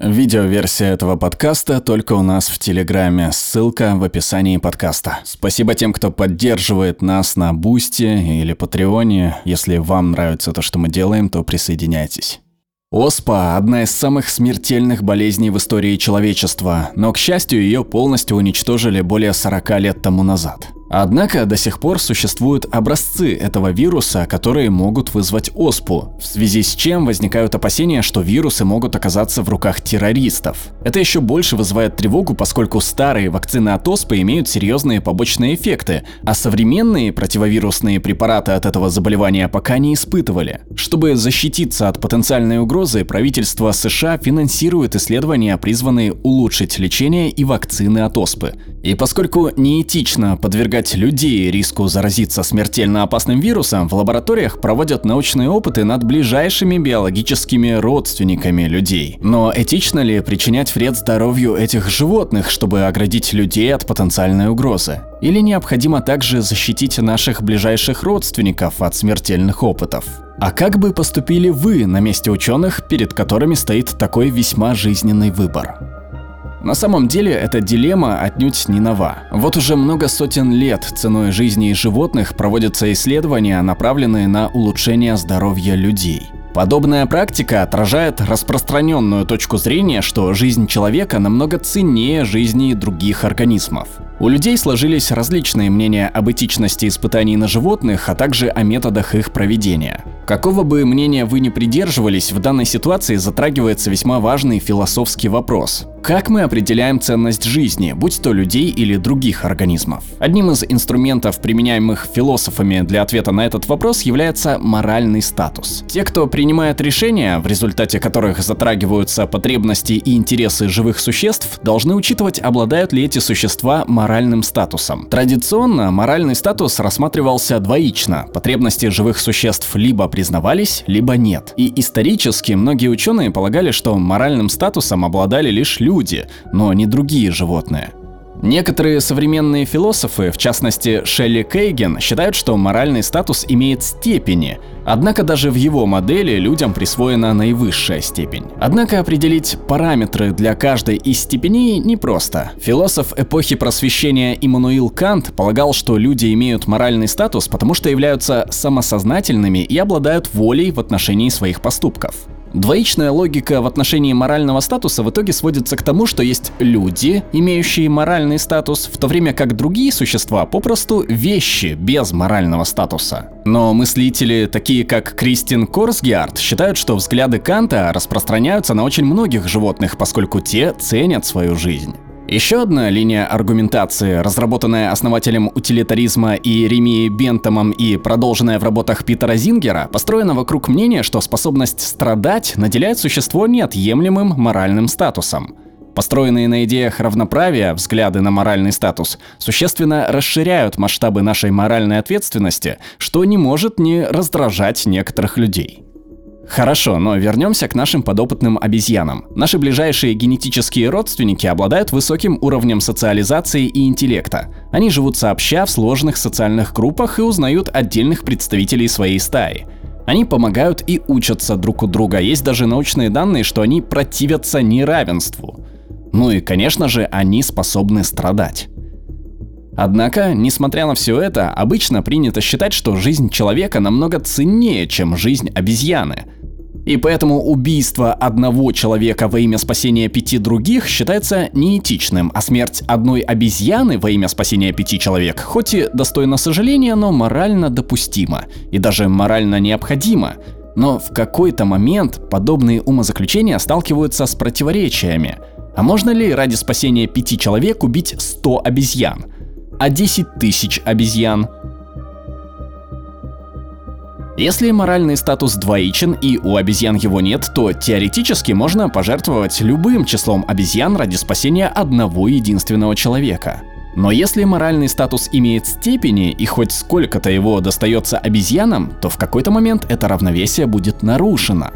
Видеоверсия этого подкаста только у нас в Телеграме. Ссылка в описании подкаста. Спасибо тем, кто поддерживает нас на Бусти или Патреоне. Если вам нравится то, что мы делаем, то присоединяйтесь. Оспа – одна из самых смертельных болезней в истории человечества, но, к счастью, ее полностью уничтожили более 40 лет тому назад. Однако до сих пор существуют образцы этого вируса, которые могут вызвать оспу, в связи с чем возникают опасения, что вирусы могут оказаться в руках террористов. Это еще больше вызывает тревогу, поскольку старые вакцины от оспы имеют серьезные побочные эффекты, а современные противовирусные препараты от этого заболевания пока не испытывали. Чтобы защититься от потенциальной угрозы, правительство США финансирует исследования, призванные улучшить лечение и вакцины от оспы. И поскольку неэтично подвергать подвергать людей риску заразиться смертельно опасным вирусом, в лабораториях проводят научные опыты над ближайшими биологическими родственниками людей. Но этично ли причинять вред здоровью этих животных, чтобы оградить людей от потенциальной угрозы? Или необходимо также защитить наших ближайших родственников от смертельных опытов? А как бы поступили вы на месте ученых, перед которыми стоит такой весьма жизненный выбор? На самом деле эта дилемма отнюдь не нова. Вот уже много сотен лет ценой жизни животных проводятся исследования, направленные на улучшение здоровья людей. Подобная практика отражает распространенную точку зрения, что жизнь человека намного ценнее жизни других организмов. У людей сложились различные мнения об этичности испытаний на животных, а также о методах их проведения. Какого бы мнения вы ни придерживались, в данной ситуации затрагивается весьма важный философский вопрос. Как мы определяем ценность жизни, будь то людей или других организмов? Одним из инструментов, применяемых философами для ответа на этот вопрос, является моральный статус. Те, кто принимает решения, в результате которых затрагиваются потребности и интересы живых существ, должны учитывать, обладают ли эти существа моральным статусом. Традиционно моральный статус рассматривался двоично. Потребности живых существ либо признавались, либо нет. И исторически многие ученые полагали, что моральным статусом обладали лишь люди, но не другие животные. Некоторые современные философы, в частности Шелли Кейген, считают, что моральный статус имеет степени, однако даже в его модели людям присвоена наивысшая степень. Однако определить параметры для каждой из степеней непросто. Философ эпохи просвещения Иммануил Кант полагал, что люди имеют моральный статус, потому что являются самосознательными и обладают волей в отношении своих поступков. Двоичная логика в отношении морального статуса в итоге сводится к тому, что есть люди, имеющие моральный статус, в то время как другие существа попросту вещи без морального статуса. Но мыслители, такие как Кристин Корсгаард, считают, что взгляды Канта распространяются на очень многих животных, поскольку те ценят свою жизнь. Еще одна линия аргументации, разработанная основателем утилитаризма Иеремией Бентамом и продолженная в работах Питера Зингера, построена вокруг мнения, что способность страдать наделяет существо неотъемлемым моральным статусом. Построенные на идеях равноправия взгляды на моральный статус существенно расширяют масштабы нашей моральной ответственности, что не может не раздражать некоторых людей. Хорошо, но вернемся к нашим подопытным обезьянам. Наши ближайшие генетические родственники обладают высоким уровнем социализации и интеллекта. Они живут сообща в сложных социальных группах и узнают отдельных представителей своей стаи. Они помогают и учатся друг у друга. Есть даже научные данные, что они противятся неравенству. Ну и, конечно же, они способны страдать. Однако, несмотря на все это, обычно принято считать, что жизнь человека намного ценнее, чем жизнь обезьяны – и поэтому убийство одного человека во имя спасения пяти других считается неэтичным, а смерть одной обезьяны во имя спасения пяти человек, хоть и достойно сожаления, но морально допустимо и даже морально необходимо. Но в какой-то момент подобные умозаключения сталкиваются с противоречиями. А можно ли ради спасения пяти человек убить 100 обезьян? А 10 тысяч обезьян? Если моральный статус двоичен и у обезьян его нет, то теоретически можно пожертвовать любым числом обезьян ради спасения одного единственного человека. Но если моральный статус имеет степени и хоть сколько-то его достается обезьянам, то в какой-то момент это равновесие будет нарушено.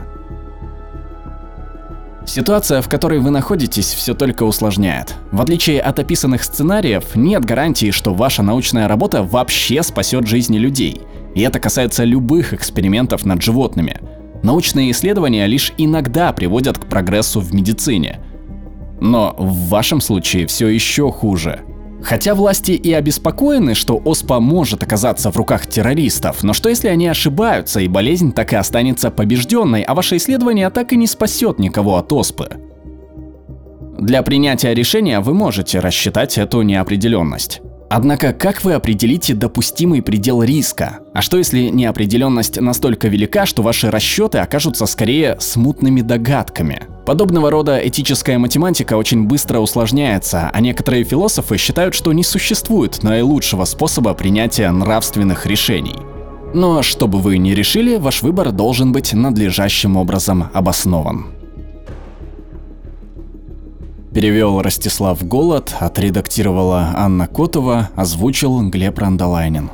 Ситуация, в которой вы находитесь, все только усложняет. В отличие от описанных сценариев, нет гарантии, что ваша научная работа вообще спасет жизни людей – и это касается любых экспериментов над животными. Научные исследования лишь иногда приводят к прогрессу в медицине. Но в вашем случае все еще хуже. Хотя власти и обеспокоены, что ОСПА может оказаться в руках террористов, но что если они ошибаются и болезнь так и останется побежденной, а ваше исследование так и не спасет никого от ОСПы? Для принятия решения вы можете рассчитать эту неопределенность. Однако, как вы определите допустимый предел риска? А что если неопределенность настолько велика, что ваши расчеты окажутся скорее смутными догадками? Подобного рода этическая математика очень быстро усложняется, а некоторые философы считают, что не существует наилучшего способа принятия нравственных решений. Но что бы вы ни решили, ваш выбор должен быть надлежащим образом обоснован. Перевел Ростислав Голод, отредактировала Анна Котова, озвучил Глеб Рандолайнин.